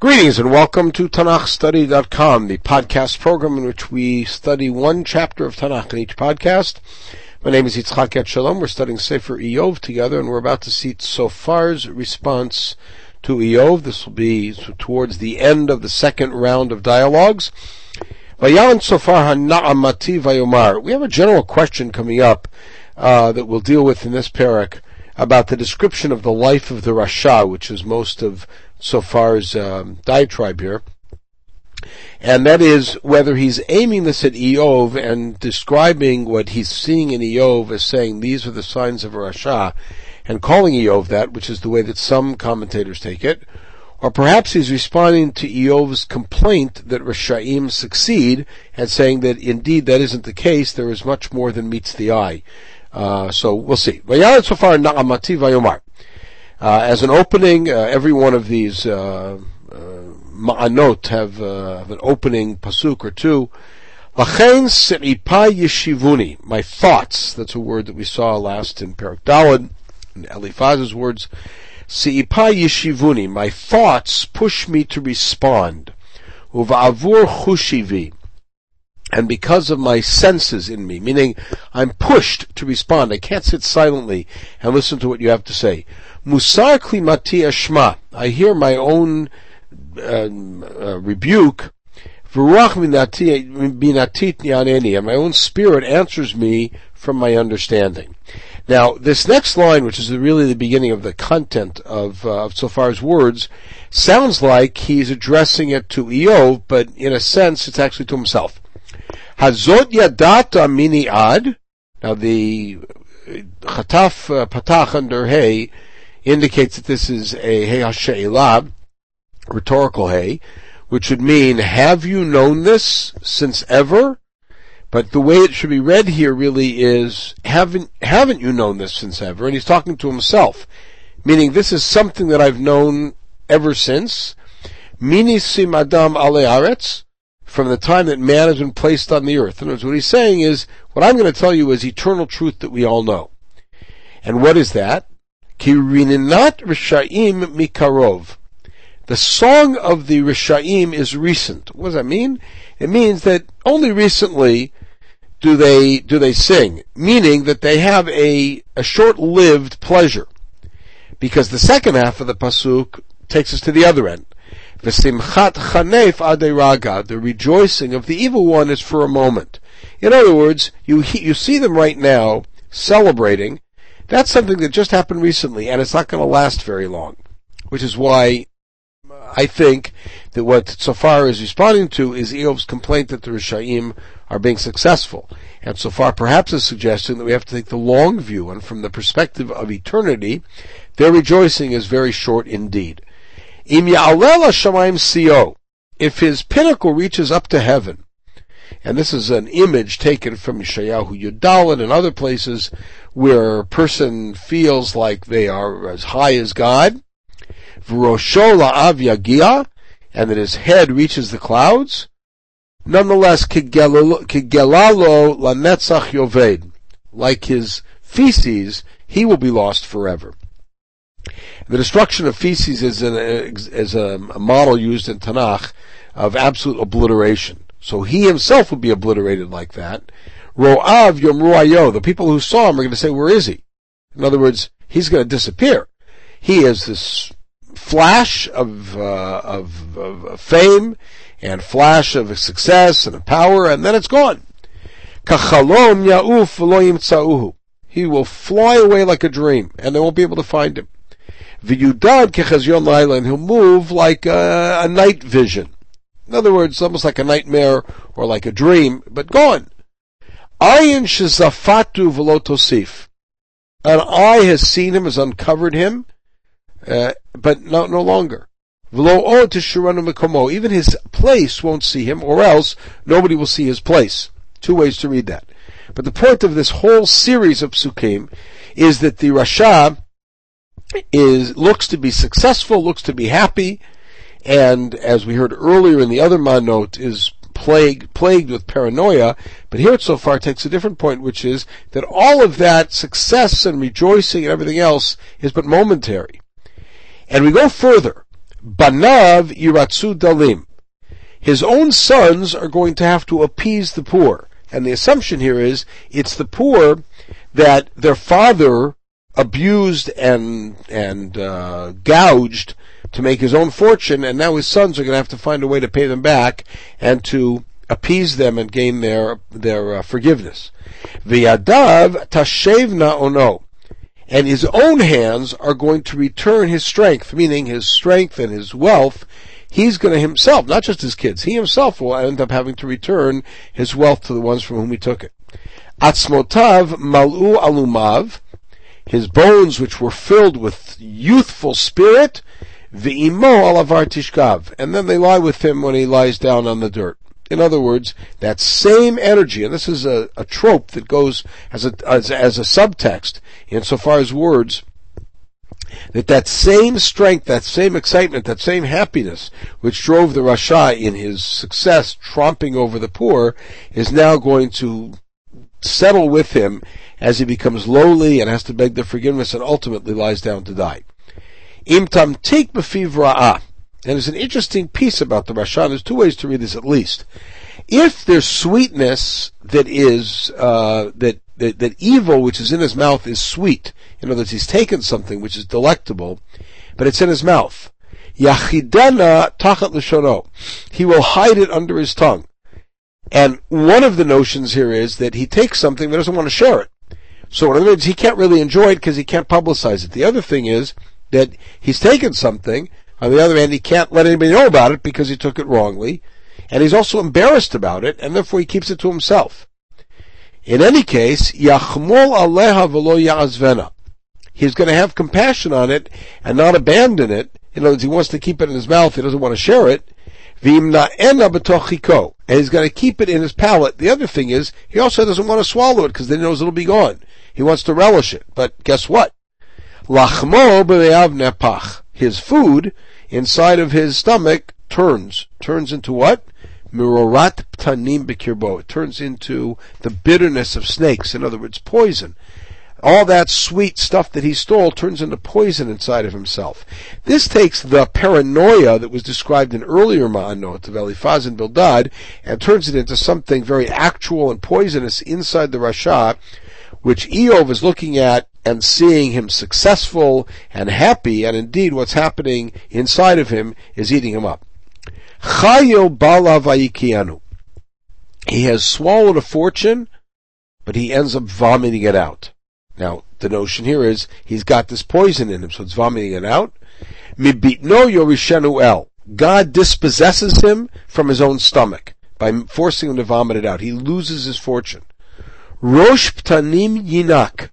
Greetings and welcome to TanachStudy.com, the podcast program in which we study one chapter of Tanakh in each podcast. My name is Yitzhak Etshalom. We're studying Sefer Iyov together, and we're about to see Sofar's response to Iyov. This will be towards the end of the second round of dialogues. We have a general question coming up uh, that we'll deal with in this perek about the description of the life of the Rasha, which is most of Sofar's um, diatribe here. And that is whether he's aiming this at Iyov and describing what he's seeing in Iyov as saying these are the signs of a Rasha, and calling Iyov that, which is the way that some commentators take it, or perhaps he's responding to Iyov's complaint that Rashaim succeed and saying that indeed that isn't the case, there is much more than meets the eye. Uh, so we'll see. Sofar Na'amati Vayomar. Uh, as an opening, uh, every one of these uh, ma'anot have, have, an opening pasuk or two. Lachain se'ipa yeshivuni. My thoughts. That's a word that we saw last in Perek Dalet, in Eliphaz's words. Se'ipa yeshivuni. My thoughts push me to respond. Uva'avur chushivi and because of my senses in me, meaning I'm pushed to respond. I can't sit silently and listen to what you have to say. Musar klimati ashma. I hear my own uh, uh, rebuke. And my own spirit answers me from my understanding. Now, this next line, which is really the beginning of the content of, uh, of Sofar's words, sounds like he's addressing it to Iyov, but in a sense, it's actually to himself. Hazot yadata mini ad. Now the chataf uh, patach under hey indicates that this is a hey hashe'ilah, rhetorical hey, which would mean, have you known this since ever? But the way it should be read here really is, haven't, haven't you known this since ever? And he's talking to himself, meaning this is something that I've known ever since. Minisim adam ale aretz from the time that man has been placed on the earth. In other words, what he's saying is, what I'm going to tell you is eternal truth that we all know. And what is that? Kirinat Rishaim Mikarov. The song of the Rishaim is recent. What does that mean? It means that only recently do they, do they sing, meaning that they have a, a short-lived pleasure. Because the second half of the Pasuk takes us to the other end. V'simchat chanef aderaga. The rejoicing of the evil one is for a moment. In other words, you you see them right now celebrating. That's something that just happened recently, and it's not going to last very long. Which is why I think that what Sofar is responding to is Iyov's complaint that the Rishaim are being successful. And Sofar perhaps is suggesting that we have to take the long view, and from the perspective of eternity, their rejoicing is very short indeed. Im shamayim sio. If his pinnacle reaches up to heaven, and this is an image taken from Yeshayahu Yudalin and other places where a person feels like they are as high as God, v'rosho av yagia, and that his head reaches the clouds, nonetheless, kigelalo lanetzach yoved, like his feces, he will be lost forever. The destruction of feces is, an, is a model used in Tanakh of absolute obliteration. So he himself would be obliterated like that. Ro'av yomru The people who saw him are going to say, where is he? In other words, he's going to disappear. He is this flash of, uh, of, of, fame and flash of success and of power, and then it's gone. Kachalom ya'uf He will fly away like a dream, and they won't be able to find him. V'yudad kechazyon laila, and he'll move like a, a night vision. In other words, almost like a nightmare or like a dream, but gone. Ayin shezafatu velotosif. An eye has seen him, has uncovered him, uh, but no, no longer. Velo to Even his place won't see him, or else nobody will see his place. Two ways to read that. But the point of this whole series of psukim is that the Rasha is looks to be successful, looks to be happy, and as we heard earlier in the other manot, is plagued plagued with paranoia. But here it Sofar takes a different point, which is that all of that success and rejoicing and everything else is but momentary. And we go further. Banav yiratzu dalim. His own sons are going to have to appease the poor. And the assumption here is it's the poor that their father abused and and uh, gouged to make his own fortune, and now his sons are going to have to find a way to pay them back and to appease them and gain their their uh, forgiveness. V'yadav tashevna ono, and his own hands are going to return his strength, meaning his strength and his wealth. He's going to himself, not just his kids, he himself will end up having to return his wealth to the ones from whom he took it. Atzmotav malu alumav, his bones which were filled with youthful spirit, v'imo alavar tishkav, and then they lie with him when he lies down on the dirt. In other words, that same energy, and this is a, a trope that goes as a, as, as a subtext insofar as words, that that same strength, that same excitement, that same happiness which drove the Rasha in his success tromping over the poor is now going to settle with him as he becomes lowly and has to beg their forgiveness and ultimately lies down to die. Im tamtik ra'ah. And there's an interesting piece about the Rasha. There's two ways to read this at least. If there's sweetness that is, uh, that, that, that evil which is in his mouth is sweet, in other words, he's taken something which is delectable, but it's in his mouth. Yachidana tachat l'shono. He will hide it under his tongue. And one of the notions here is that he takes something but doesn't want to share it. So in other words, he can't really enjoy it because he can't publicize it. The other thing is that he's taken something, on the other hand, he can't let anybody know about it because he took it wrongly, and he's also embarrassed about it, and therefore he keeps it to himself. In any case, Yachmol Aleha Velo Ya'azvena. He's going to have compassion on it and not abandon it. In other words, he wants to keep it in his mouth, he doesn't want to share it. And he's going to keep it in his palate. The other thing is, he also doesn't want to swallow it because then he knows it'll be gone. He wants to relish it. But guess what? Lachmo b'le'av nepach. His food inside of his stomach turns. Turns into what? Mirorat ptanim b'kirbo. It turns into the bitterness of snakes. In other words, poison. All that sweet stuff that he stole turns into poison inside of himself. This takes the paranoia that was described in earlier Ma'anot of Eliphaz and Bildad and turns it into something very actual and poisonous inside the Rasha, which Iyov is looking at and seeing him successful and happy, and indeed what's happening inside of him is eating him up. Chayo bala vayikianu. He has swallowed a fortune, but he ends up vomiting it out. Now, the notion here is he's got this poison in him, so it's vomiting it out. Mibitno yorishenu el. God dispossesses him from his own stomach by forcing him to vomit it out. He loses his fortune. Rosh ptanim yinak.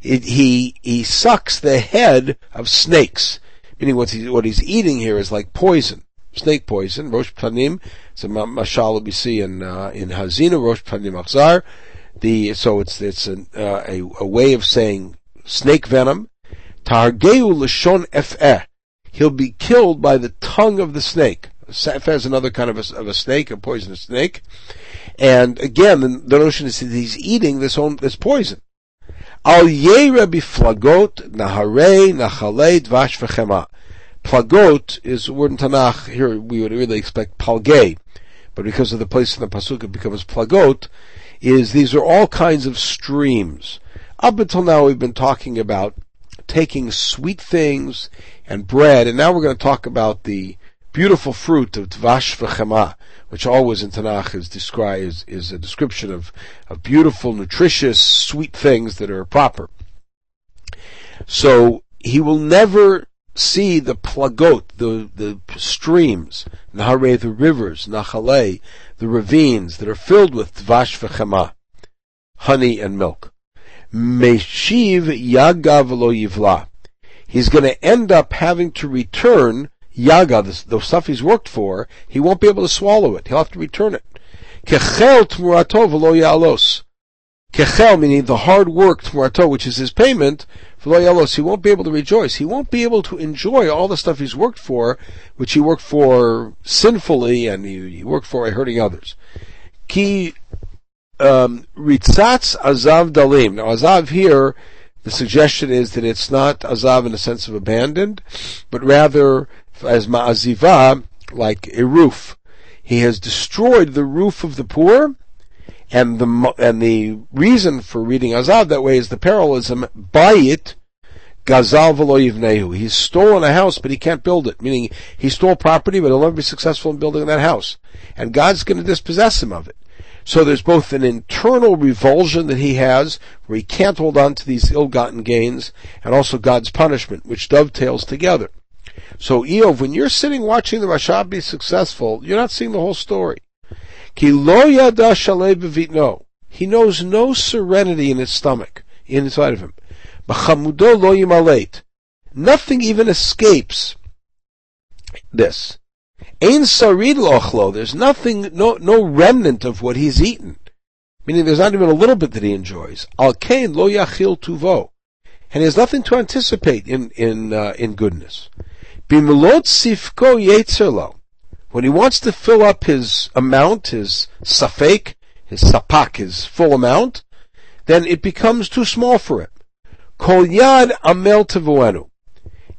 It, he he sucks the head of snakes, meaning what he's what he's eating here is like poison, snake poison. Rosh ptanim. It's a mashal we see in uh, in Haazinu. Rosh ptanim achzar. The so it's it's an, uh, a a way of saying snake venom. Targeu lashon efeh. He'll be killed by the tongue of the snake. Efeh is another kind of a, of a snake, a poisonous snake. And again, the, the notion is that he's eating this own this poison. Al yera biflagot nahare nachale dvash v'chema. Plagot is a word in Tanakh. Here we would really expect palge, but because of the place in the pasuk, it becomes plagot is these are all kinds of streams. Up until now, we've been talking about taking sweet things and bread, and now we're going to talk about the beautiful fruit of Dvash v'chema, which always in Tanakh is described is, is a description of, of beautiful, nutritious, sweet things that are proper. So he will never see the plagot, the, the streams, Nahare, the rivers, Nachale, the ravines that are filled with Dvash v'chema, honey and milk. Meshiv yagav lo yivla. He's going to end up having to return yaga, the, the, stuff he's worked for, he won't be able to swallow it. He'll have to return it. Kechel tmurato v'lo ya'alos. Kechel, meaning the hard work tmurato, which is his payment, v'lo yalos. he won't be able to rejoice. He won't be able to enjoy all the stuff he's worked for, which he worked for sinfully and he, he worked for hurting others. Ki um, ritzatz azav dalim. Now azav here, the suggestion is that it's not azav in the sense of abandoned, but rather as ma'aziva, like a roof. He has destroyed the roof of the poor, and the and the reason for reading Azav that way is the parallelism. Bayit gazal v'lo yivnehu. He's stolen a house, but he can't build it. Meaning he stole property, but he'll never be successful in building that house, and God's going to dispossess him of it. So there's both an internal revulsion that he has, where he can't hold on to these ill-gotten gains, and also God's punishment, which dovetails together. So Iyov, when you're sitting watching the Rasha be successful, you're not seeing the whole story. Ki lo yada no. He knows no serenity in his stomach, inside of him. B'chamudo lo yimaleit. Nothing even escapes this. Ein sarid lochlo. There's nothing, no, no remnant of what he's eaten. Meaning there's not even a little bit that he enjoys. Al kain lo yachil tuvo. And he has nothing to anticipate in, in, uh, in goodness. Bimlot sifko yetzerlo when he wants to fill up his amount, his safek, his sapak, his full amount, then it becomes too small for him. Kol yad amel tevuenu.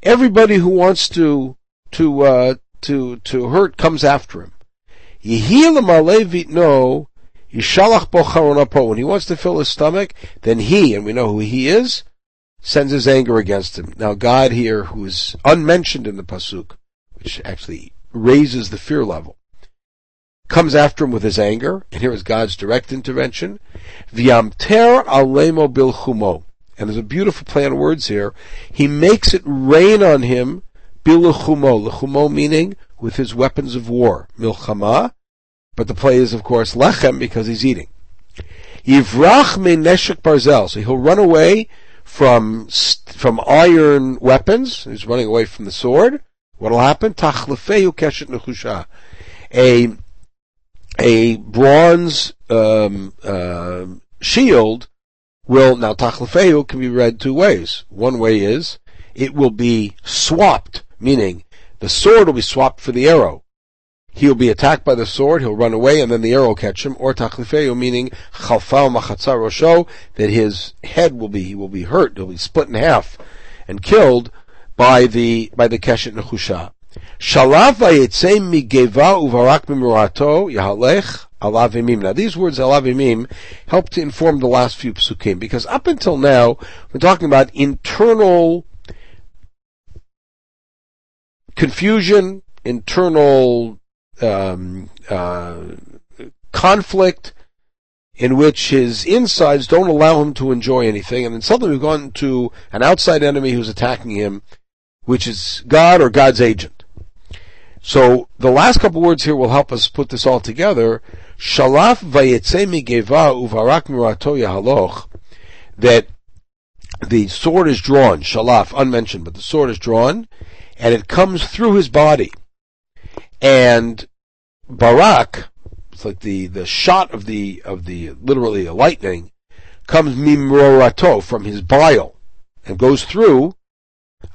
Everybody who wants to to uh, to to hurt comes after him. Yishalach When he wants to fill his stomach, then he, and we know who he is, sends his anger against him. Now God here, who is unmentioned in the pasuk, which actually raises the fear level. Comes after him with his anger, and here is God's direct intervention. V'yamter alemo bilchumo. And there's a beautiful play on words here. He makes it rain on him biluchumo. Lechumo meaning with his weapons of war. Milchama. But the play is, of course, lechem because he's eating. Yivrach me neshek barzel. So he'll run away from, from iron weapons. He's running away from the sword. What'll happen? Tachlefehu keshet nechusha. A a bronze um, uh, shield will now tachlefehu can be read two ways. One way is it will be swapped, meaning the sword will be swapped for the arrow. He'll be attacked by the sword, he'll run away, and then the arrow will catch him. Or tachlifeyu, meaning chalfal machatzar rosho, that his head will be, he will be hurt, he'll be split in half and killed by the by the keshet nechusha. Shalav vayetzei migeva uvarak mimurato yahalech alav imim. Now these words alav imim help to inform the last few psukim because up until now we're talking about internal confusion, internal um, uh, conflict in which his insides don't allow him to enjoy anything, and then suddenly we've gone to an outside enemy who's attacking him, which is God or God's agent. So the last couple words here will help us put this all together. Shalaf vayetze geva uvarak. That the sword is drawn, shalaf, unmentioned, but the sword is drawn, and it comes through his body. And Barak, it's like the, the shot of the, of the, literally a lightning, comes mimrorato, from his bile, and goes through,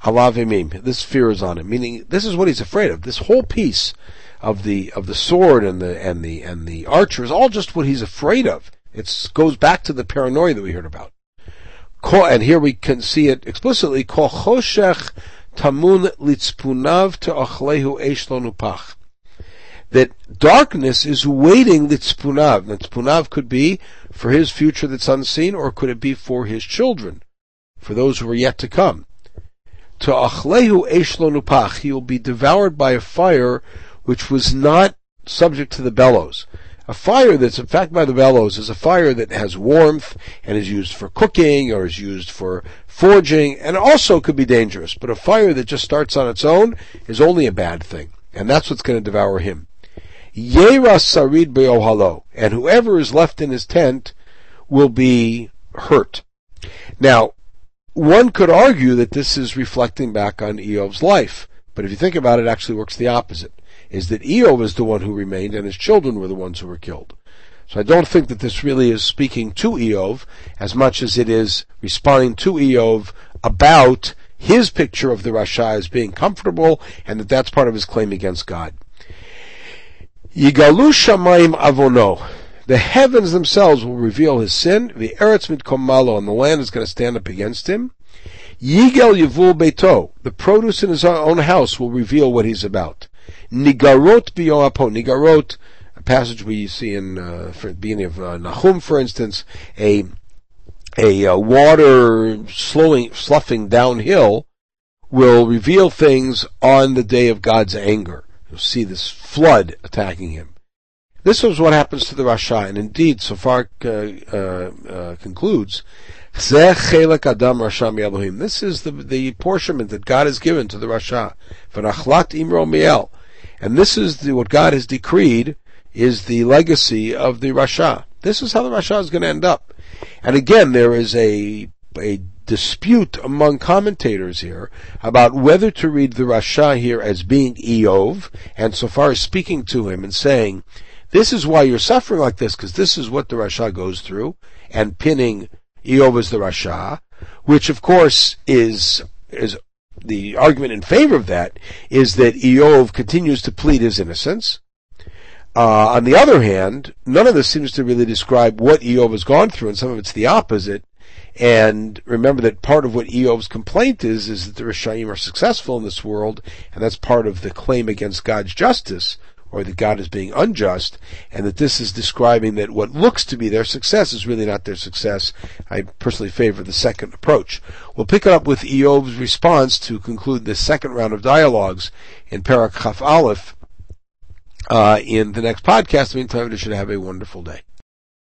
Alavimim. This fear is on him. Meaning, this is what he's afraid of. This whole piece of the of the sword and the and the and the archer is all just what he's afraid of. It goes back to the paranoia that we heard about. And here we can see it explicitly. tamun litzpunav te'achlehu eish That darkness is waiting litzpunav. Litzpunav could be for his future that's unseen, or could it be for his children, for those who are yet to come? to achlehu eshlonupach, he will be devoured by a fire which was not subject to the bellows. A fire that's in fact by the bellows is a fire that has warmth and is used for cooking or is used for forging and also could be dangerous. But a fire that just starts on its own is only a bad thing. And that's what's going to devour him. Yera sarid be'ohalo. And whoever is left in his tent will be hurt. Now, one could argue that this is reflecting back on Iyov's life, but if you think about it, it actually works the opposite. Is that Iyov is the one who remained and his children were the ones who were killed. So I don't think that this really is speaking to Iyov as much as it is responding to Iyov about his picture of the Rasha as being comfortable and that that's part of his claim against God. Yigalu shamayim avono. The heavens themselves will reveal his sin. The eretz mitkom malo, and the land is going to stand up against him. Yigel Yavul Beito, the produce in his own house will reveal what he's about. Nigarot Biyoapo, Nigarot, a passage we see in uh, the beginning of uh, Nahum, for instance, a a uh, water slowing, sloughing downhill will reveal things on the day of God's anger. You'll see this flood attacking him. This is what happens to the Rasha, and indeed, Sofar uh, uh, uh concludes, this is the, the portionment that God has given to the Rasha. And this is the, what God has decreed is the legacy of the Rasha. This is how the Rasha is going to end up. And again, there is a, a dispute among commentators here about whether to read the Rasha here as being Iyov, and so far as speaking to him and saying, this is why you're suffering like this, because this is what the Rasha goes through, and pinning Iyov as the Rasha, which of course is, is the argument in favor of that is that Iyov continues to plead his innocence. Uh, on the other hand, none of this seems to really describe what Iyov has gone through, and some of it's the opposite. And remember that part of what Iyov's complaint is, is that the Rishaim are successful in this world, and that's part of the claim against God's justice, or that God is being unjust, and that this is describing that what looks to be their success is really not their success. I personally favor the second approach. We'll pick it up with Iyov's response to conclude the second round of dialogues in Perek Aleph uh, in the next podcast. In the meantime, you should have a wonderful day.